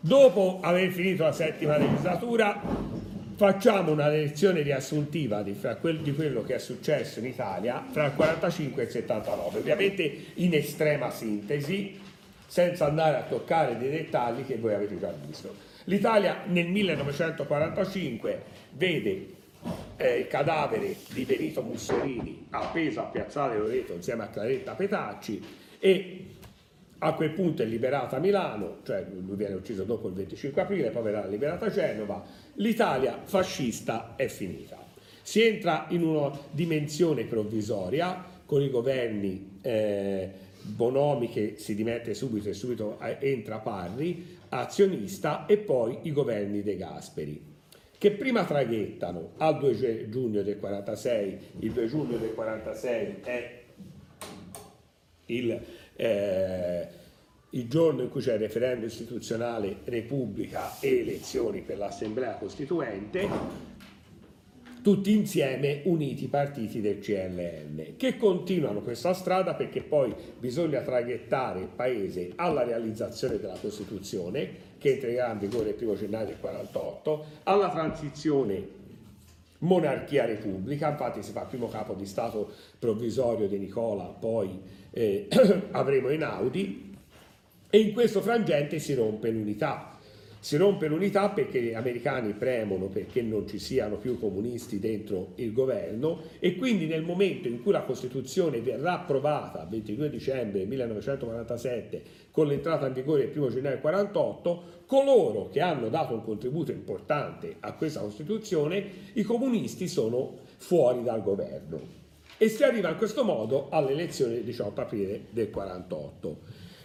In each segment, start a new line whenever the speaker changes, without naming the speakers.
Dopo aver finito la settima legislatura facciamo una lezione riassuntiva di, di, quello che è successo in Italia fra il 45 e il 79, ovviamente in estrema sintesi, senza andare a toccare dei dettagli che voi avete già visto. L'Italia nel 1945 vede eh, il cadavere di Benito Mussolini appeso a Piazzale Loreto insieme a Claretta Petacci e a quel punto è liberata Milano, cioè lui viene ucciso dopo il 25 aprile, poi verrà liberata Genova, l'Italia fascista è finita. Si entra in una dimensione provvisoria con i governi eh, Bonomi che si dimette subito e subito eh, entra Parri, azionista, e poi i governi De Gasperi che prima traghettano al 2 giugno del 46, il 2 giugno del 46 è il eh, il giorno in cui c'è il referendum istituzionale Repubblica e elezioni per l'Assemblea Costituente, tutti insieme uniti i partiti del CLN, che continuano questa strada perché poi bisogna traghettare il Paese alla realizzazione della Costituzione, che entrerà in vigore il primo gennaio del 48, alla transizione monarchia-repubblica, infatti si fa primo capo di Stato provvisorio di Nicola, poi eh, avremo Einaudi e in questo frangente si rompe l'unità. Si rompe l'unità perché gli americani premono perché non ci siano più comunisti dentro il governo e quindi nel momento in cui la Costituzione verrà approvata, il 22 dicembre 1947, con l'entrata in vigore il 1 gennaio 1948, coloro che hanno dato un contributo importante a questa Costituzione, i comunisti sono fuori dal governo e si arriva in questo modo alle elezioni del 18 aprile del 48.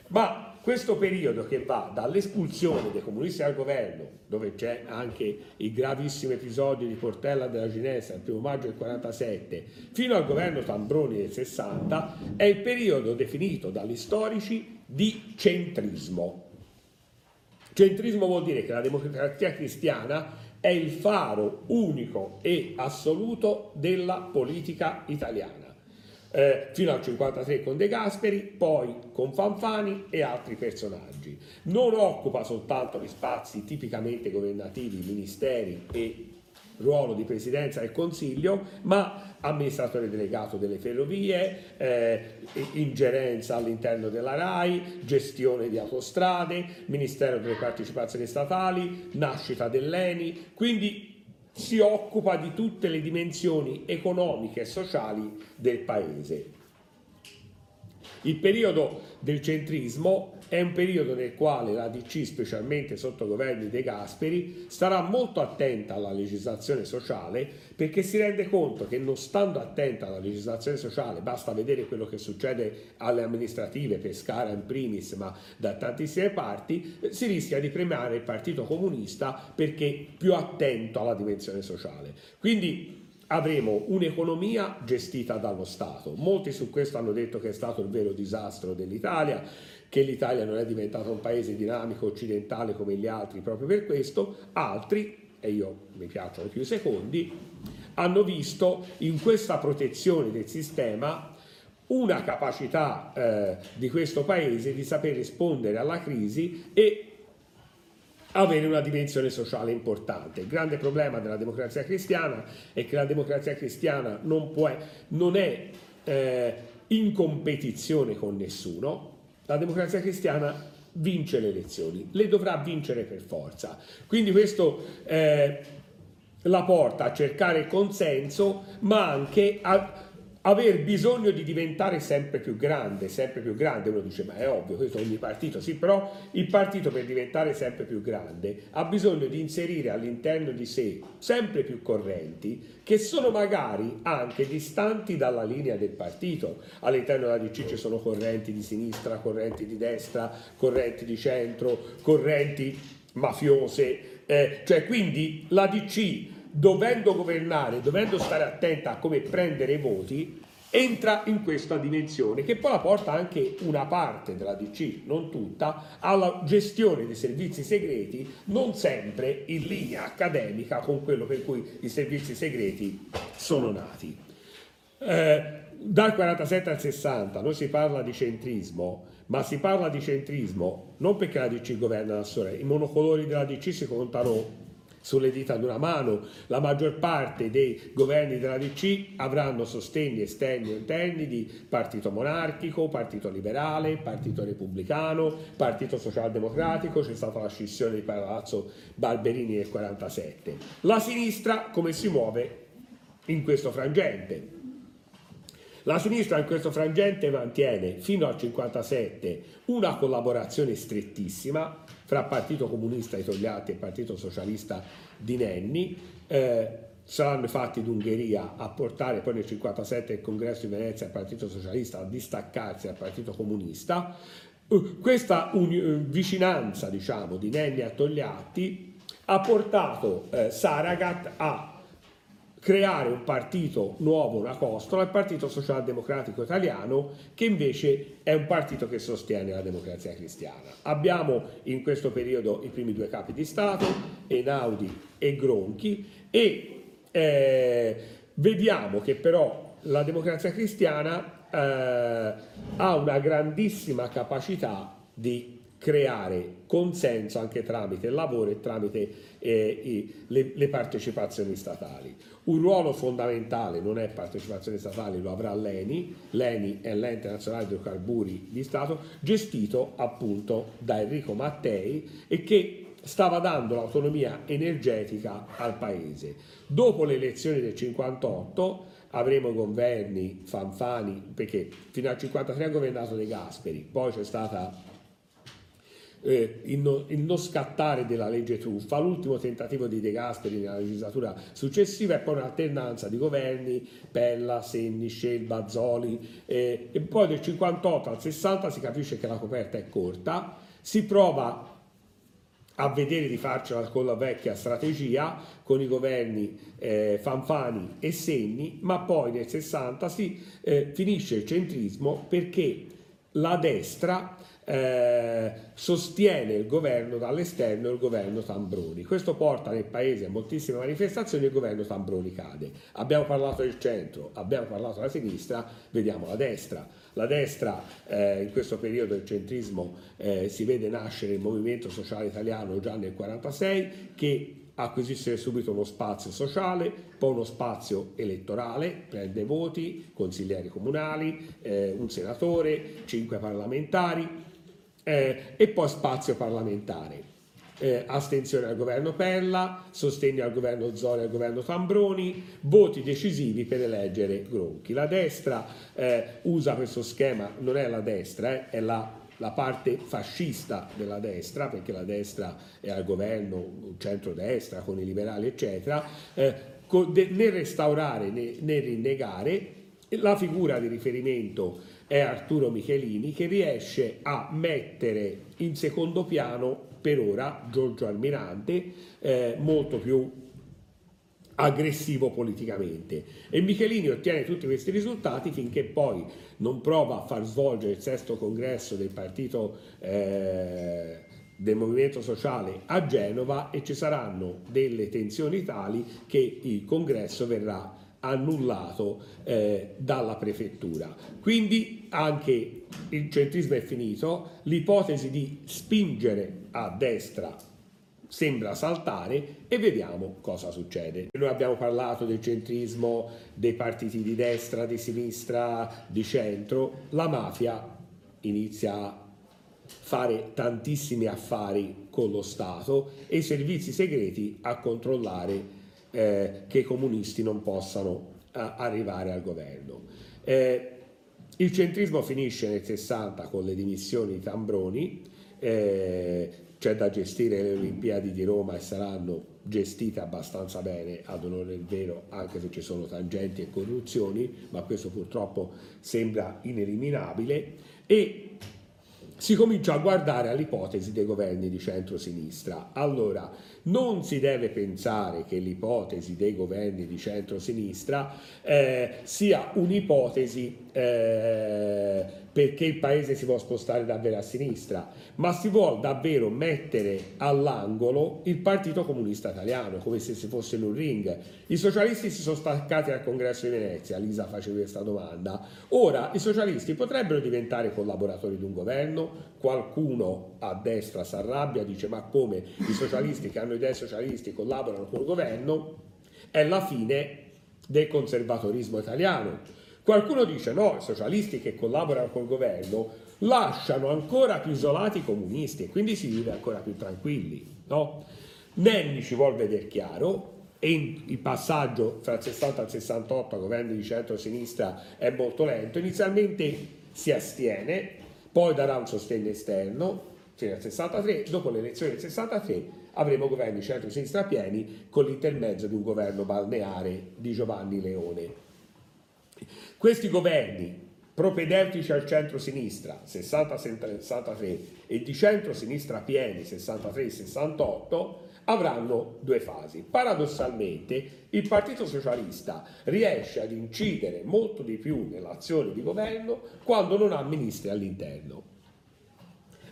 Ma questo periodo che va dall'espulsione dei comunisti dal governo, dove c'è anche il gravissimo episodio di Portella della Ginestra il 1 maggio del 47, fino al governo Tambroni del 60, è il periodo definito dagli storici di centrismo. Centrismo vuol dire che la democrazia cristiana è il faro unico e assoluto della politica italiana. Eh, fino al 1953 con De Gasperi, poi con Fanfani e altri personaggi. Non occupa soltanto gli spazi tipicamente governativi, ministeri e ruolo di presidenza del Consiglio, ma amministratore delegato delle ferrovie, eh, ingerenza all'interno della RAI, gestione di autostrade, Ministero delle partecipazioni statali, nascita dell'ENI, quindi si occupa di tutte le dimensioni economiche e sociali del paese. Il periodo del centrismo è un periodo nel quale la DC, specialmente sotto governi De Gasperi, starà molto attenta alla legislazione sociale perché si rende conto che non stando attenta alla legislazione sociale, basta vedere quello che succede alle amministrative, Pescara in primis, ma da tantissime parti, si rischia di premiare il Partito Comunista perché più attento alla dimensione sociale. Quindi avremo un'economia gestita dallo Stato. Molti su questo hanno detto che è stato il vero disastro dell'Italia, che l'Italia non è diventato un paese dinamico occidentale come gli altri proprio per questo, altri, e io mi piacciono più i secondi, hanno visto in questa protezione del sistema una capacità eh, di questo paese di saper rispondere alla crisi e avere una dimensione sociale importante. Il grande problema della democrazia cristiana è che la democrazia cristiana non, può, non è eh, in competizione con nessuno, la democrazia cristiana vince le elezioni, le dovrà vincere per forza. Quindi questo eh, la porta a cercare consenso, ma anche a aver bisogno di diventare sempre più grande, sempre più grande, uno dice ma è ovvio, questo ogni partito, sì, però il partito per diventare sempre più grande ha bisogno di inserire all'interno di sé sempre più correnti che sono magari anche distanti dalla linea del partito. All'interno della DC ci sono correnti di sinistra, correnti di destra, correnti di centro, correnti mafiose, eh, cioè quindi la DC dovendo governare, dovendo stare attenta a come prendere voti, entra in questa dimensione che poi la porta anche una parte della DC, non tutta, alla gestione dei servizi segreti, non sempre in linea accademica con quello per cui i servizi segreti sono nati. eh, dal 47 al 60 non si parla di centrismo, ma si parla di centrismo non perché la DC governa da sola, i monocolori della DC si contano sulle dita di una mano, la maggior parte dei governi della DC avranno sostegni esterni e interni di partito monarchico, partito liberale, partito repubblicano, partito socialdemocratico, c'è stata la scissione di Palazzo Barberini nel 47. La sinistra come si muove in questo frangente? La sinistra in questo frangente mantiene fino al 57 una collaborazione strettissima fra Partito Comunista di Togliatti e Partito Socialista di Nenni. Eh, saranno fatti d'Ungheria a portare poi nel 57 il congresso di Venezia il Partito Socialista a distaccarsi dal Partito Comunista. Uh, questa eh, vicinanza diciamo, di Nenni a Togliatti ha portato eh, Saragat a creare un partito nuovo, una costola, il Partito Socialdemocratico Italiano, che invece è un partito che sostiene la democrazia cristiana. Abbiamo in questo periodo i primi due capi di Stato, Einaudi e Gronchi, e eh, vediamo che però la democrazia cristiana eh, ha una grandissima capacità di creare consenso anche tramite il lavoro e tramite eh, le, le, partecipazioni statali. Un ruolo fondamentale non è partecipazione statale, lo avrà l'ENI, l'ENI è l'ente nazionale dei idrocarburi di Stato, gestito appunto da Enrico Mattei e che stava dando l'autonomia energetica al paese. Dopo le elezioni del 58 avremo governi fanfani, perché fino al 53 ha governato De Gasperi, poi c'è stata eh, il, no, il, non scattare della legge truffa, l'ultimo tentativo di De Gasperi nella legislatura successiva e poi un'alternanza di governi, Pella, Senni, Scelba, Zoli eh, e poi del 58 al 60 si capisce che la coperta è corta, si prova a vedere di farcela con la vecchia strategia, con i governi eh, Fanfani e Senni, ma poi nel 60 si eh, finisce il centrismo perché la destra eh, sostiene il governo dall'esterno il governo Tambroni. Questo porta nel paese a moltissime manifestazioni e il governo Tambroni cade. Abbiamo parlato del centro, abbiamo parlato della sinistra, vediamo la destra. La destra eh, in questo periodo del centrismo eh, si vede nascere il movimento sociale italiano già nel 1946 che acquisisce subito uno spazio sociale, poi uno spazio elettorale, prende voti, consiglieri comunali, eh, un senatore, cinque parlamentari eh, e poi spazio parlamentare. Eh, astensione al governo Pella, sostegno al governo Zoli e al governo Tambroni, voti decisivi per eleggere Gronchi. La destra eh, usa questo schema, non è la destra, eh, è la, la, parte fascista della destra, perché la destra è al governo, centro-destra, con i liberali, eccetera, eh, né restaurare né rinnegare. La figura di riferimento è Arturo Michelini che riesce a mettere in secondo piano per ora Giorgio Almirante eh, molto più aggressivo politicamente. E Michelini ottiene tutti questi risultati finché poi non prova a far svolgere il sesto congresso del partito eh, del movimento sociale a Genova e ci saranno delle tensioni tali che il congresso verrà annullato eh, dalla prefettura. Quindi anche il centrismo è finito, l'ipotesi di spingere a destra sembra saltare e vediamo cosa succede. Noi abbiamo parlato del centrismo, dei partiti di destra, di sinistra, di centro, la mafia inizia a fare tantissimi affari con lo Stato e i servizi segreti a controllare eh, che i comunisti non possano eh, arrivare al governo. Eh, il centrismo finisce nel 60 con le dimissioni di Tambroni, eh, c'è da gestire le Olimpiadi di Roma e saranno gestite abbastanza bene, ad onore del vero, anche se ci sono tangenti e corruzioni, ma questo purtroppo sembra ineliminabile. E si comincia a guardare all'ipotesi dei governi di centro-sinistra. Allora, non si deve pensare che l'ipotesi dei governi di centro-sinistra eh, sia un'ipotesi eh, perché il paese si può spostare davvero a sinistra, ma si vuole davvero mettere all'angolo il Partito Comunista Italiano, come se si fosse in un ring. I socialisti si sono staccati al congresso di Venezia, Lisa faceva questa domanda. Ora i socialisti potrebbero diventare collaboratori di un governo? Qualcuno a destra si arrabbia, dice ma come i socialisti che hanno idee socialisti collaborano col governo? È la fine del conservatorismo italiano Qualcuno dice no, i socialisti che collaborano col governo lasciano ancora più isolati i comunisti e quindi si vive ancora più tranquilli. No? Nenni ci vuole vedere chiaro e il passaggio tra il 60 e il 68 a governo di centro-sinistra è molto lento. Inizialmente si astiene, poi darà un sostegno esterno fino al 63, dopo le elezioni del 63 avremo governi centro-sinistra pieni con l'intermezzo di un governo balneare di Giovanni Leone. Questi governi propedeutici al centro-sinistra 60-63 e di centro-sinistra pieni 63-68 avranno due fasi. Paradossalmente il Partito Socialista riesce ad incidere molto di più nell'azione di governo quando non ha ministri all'interno.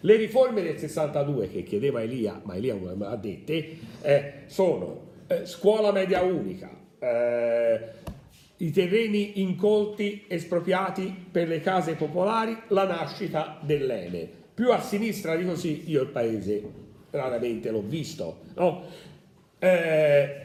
Le riforme del 62 che chiedeva Elia, ma Elia non le ha dette, eh, sono eh, scuola media unica, eh, i terreni incolti espropriati per le case popolari, la nascita dell'Ene. Più a sinistra di così io il paese raramente l'ho visto. No? Eh,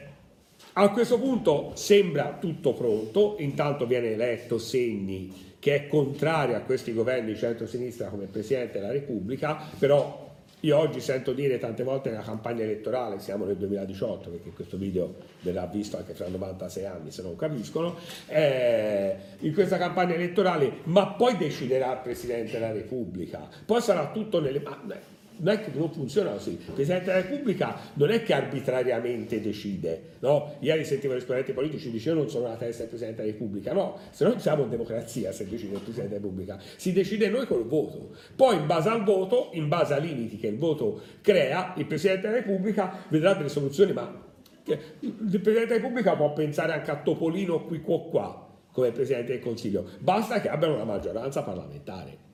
a questo punto sembra tutto pronto, intanto viene eletto Segni che è contrario a questi governi di centro-sinistra come Presidente della Repubblica, però io oggi sento dire tante volte nella campagna elettorale, siamo nel 2018 perché questo video verrà visto anche fra 96 anni se non capiscono, eh, in questa campagna elettorale, ma poi deciderà il Presidente della Repubblica, poi sarà tutto nelle mani non è che non funziona così. Il Presidente della Repubblica non è che arbitrariamente decide, no? Ieri sentivo gli esponenti politici dice io non sono la testa del Presidente della Repubblica, no, se no siamo in democrazia se decide il Presidente della Repubblica, si decide noi col voto. Poi in base al voto, in base ai limiti che il voto crea, il Presidente della Repubblica vedrà delle soluzioni, ma il Presidente della Repubblica può pensare anche a Topolino qui qua qua come Presidente del Consiglio, basta che abbiano una maggioranza parlamentare.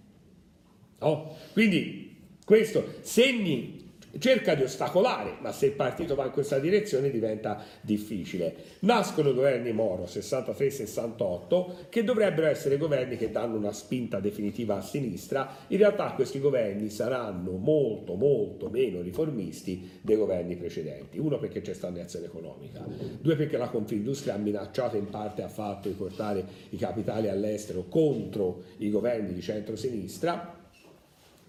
No? Quindi questo segni cerca di ostacolare, ma se il partito va in questa direzione diventa difficile. Nascono governi Moro 63-68 che dovrebbero essere governi che danno una spinta definitiva a sinistra, in realtà questi governi saranno molto molto meno riformisti dei governi precedenti, uno perché c'è stagnazione economica, due perché la Confindustria ha minacciato in parte ha fatto di portare i capitali all'estero contro i governi di centro-sinistra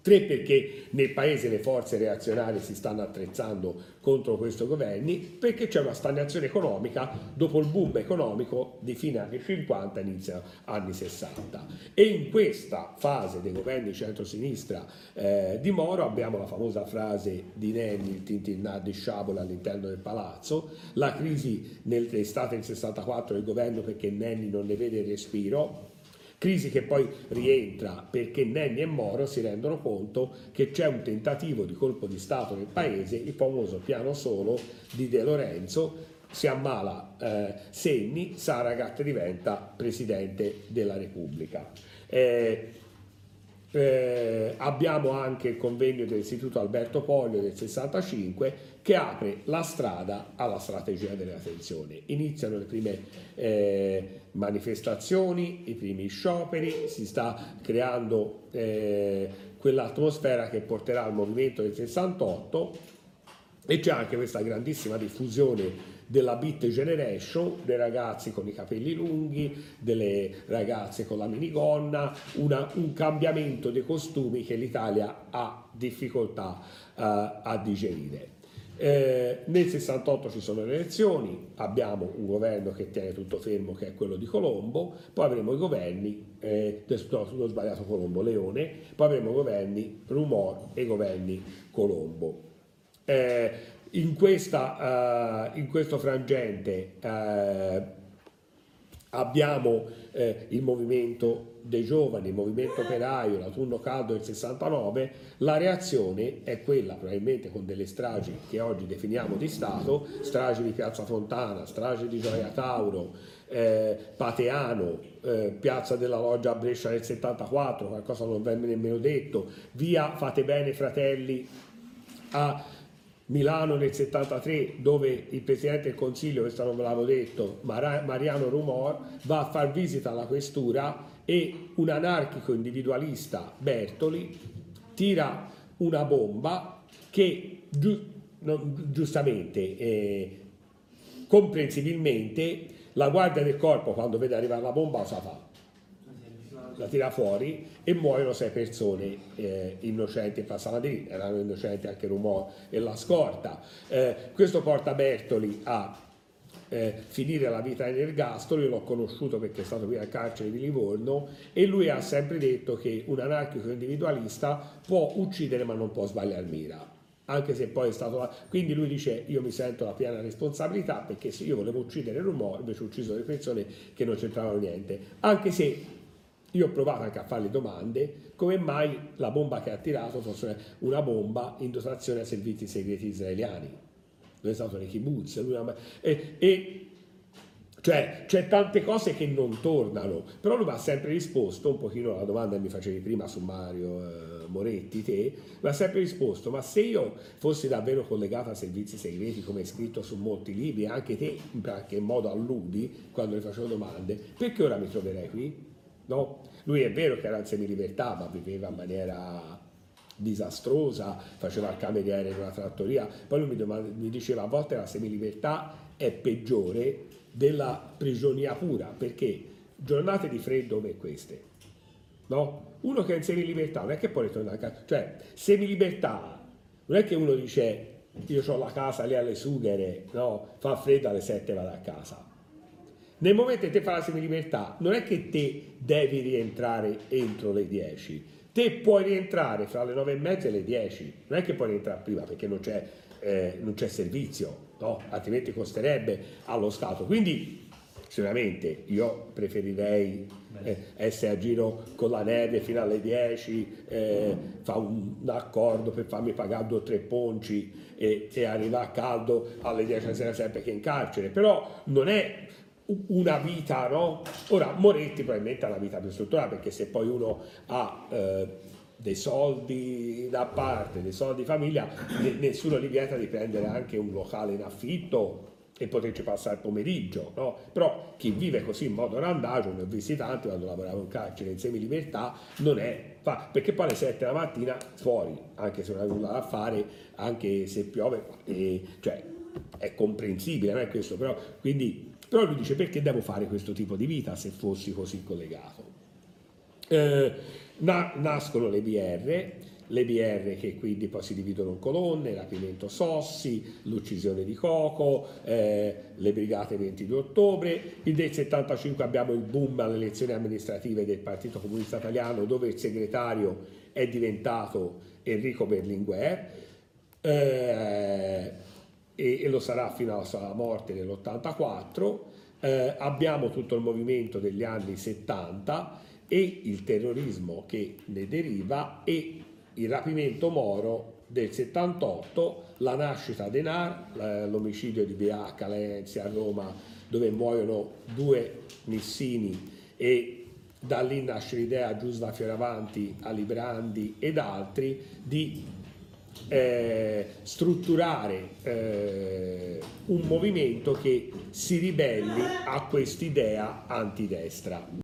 Tre perché nel paese le forze reazionarie si stanno attrezzando contro questi governi, perché c'è una stagnazione economica dopo il boom economico di fine anni 50 inizio anni 60. E in questa fase dei governi centrosinistra eh, di Moro abbiamo la famosa frase di Nenni, il tintinnà di sciabola all'interno del palazzo, la crisi nel, è stata nel 64 del governo perché Nenni non ne vede il respiro, Crisi che poi rientra perché Nenni e Moro si rendono conto che c'è un tentativo di colpo di Stato nel paese, il famoso piano solo di De Lorenzo, si ammala eh, Senni, Saragat diventa Presidente della Repubblica. Eh, eh, abbiamo anche il convegno dell'Istituto Alberto Pollio del 65 che apre la strada alla strategia della tensione. Iniziano le prime eh, manifestazioni, i primi scioperi, si sta creando eh, quell'atmosfera che porterà al movimento del 68 e c'è anche questa grandissima diffusione della Beat Generation, dei ragazzi con i capelli lunghi, delle ragazze con la minigonna, una, un cambiamento dei costumi che l'Italia ha difficoltà uh, a digerire. Eh, nel 68 ci sono le elezioni, abbiamo un governo che tiene tutto fermo che è quello di Colombo, poi avremo i governi, eh, no, ho sbagliato Colombo, Leone, poi avremo i governi Rumor e i governi Colombo. Eh, in, questa, uh, in, questo frangente uh, abbiamo eh, il movimento dei giovani, il movimento operaio, l'autunno caldo del 69, la reazione è quella probabilmente con delle stragi che oggi definiamo di Stato, stragi di Piazza Fontana, stragi di Gioia Tauro, eh, Pateano, eh, Piazza della Loggia a Brescia nel 74, qualcosa non venne nemmeno detto, via Fate Bene Fratelli a Milano nel 73 dove il Presidente del Consiglio, questo non ve l'avevo detto, Mariano Rumor, va a far visita alla questura e un anarchico individualista, Bertoli, tira una bomba che giustamente, eh, comprensibilmente, la guardia del corpo quando vede arrivare la bomba cosa fa? La tira fuori e muoiono sei persone eh, innocenti e lì, erano innocenti anche Rumor e la scorta. Eh, questo porta Bertoli a eh, finire la vita nell'ergastolo, io l'ho conosciuto perché è stato qui al carcere di Livorno e lui ha sempre detto che un anarchico individualista può uccidere ma non può sbagliare mira anche se poi è stato. Quindi lui dice io mi sento la piena responsabilità perché se io volevo uccidere Rumor invece ho ucciso delle persone che non c'entravano niente. Anche se io ho provato anche a fargli domande come mai la bomba che ha tirato fosse una bomba in dotazione ai servizi segreti israeliani. Lui è stato nei kibbutz. E, e cioè, c'è tante cose che non tornano, però lui mi ha sempre risposto, un pochino alla domanda che mi facevi prima su Mario eh, Moretti, te, mi ha sempre risposto, ma se io fossi davvero collegato a servizi segreti, come è scritto su molti libri, anche te in qualche modo alludi quando le facevo domande, perché ora mi troverei qui? No? Lui è vero che era in semilibertà, ma viveva in maniera disastrosa, faceva il cameriere in una trattoria, poi lui mi, domanda, mi diceva a volte la semilibertà è peggiore della prigionia pura, perché giornate di freddo come queste, no? Uno che è in semilibertà non è che può ritornare a casa, cioè semilibertà non è che uno dice io ho la casa lì alle sughere, no? Fa freddo alle 7 vado a casa. Nel momento in cui te fai la semilibertà, non è che te devi rientrare entro le 10, te puoi rientrare fra le 9 e mezza e le 10, non è che puoi rientrare prima perché non c'è, eh, non c'è servizio, no? altrimenti costerebbe allo Stato. Quindi sicuramente io preferirei eh, essere a giro con la neve fino alle 10, eh, fa un, un, accordo per farmi pagare due o tre ponci e, e arrivare a caldo alle 10 la sera sempre che in carcere, però non è una vita, no? Ora Moretti probabilmente ha una vita più strutturata perché se poi uno ha eh, dei soldi da parte, dei soldi di famiglia, nessuno gli vieta di prendere anche un locale in affitto e poterci passare il pomeriggio, no? Però chi vive così in modo randagio, ne ho visti tanti quando lavoravo in carcere in semi-libertà, non è, fa, perché poi alle 7 della mattina fuori, anche se non hai nulla da fare, anche se piove, e, cioè è comprensibile, non è questo, però quindi però lui dice perché devo fare questo tipo di vita se fossi così collegato. Eh, na- nascono le BR, le BR che quindi poi si dividono in colonne, rapimento Sossi, l'uccisione di Coco, eh, le brigate 22 ottobre, il del 75 abbiamo il boom alle elezioni amministrative del Partito Comunista Italiano dove il segretario è diventato Enrico Berlinguer. Eh, e, e lo sarà fino alla morte nell'84. Eh, abbiamo tutto il movimento degli anni 70 e il terrorismo che ne deriva e il rapimento Moro del 78, la nascita di NAR, l'omicidio di BH a Lenzi a Roma dove muoiono due missini e da lì nasce l'idea a Giusva Fioravanti, a Librandi ed altri di eh, strutturare eh, un movimento che si ribelli a quest'idea antidestra.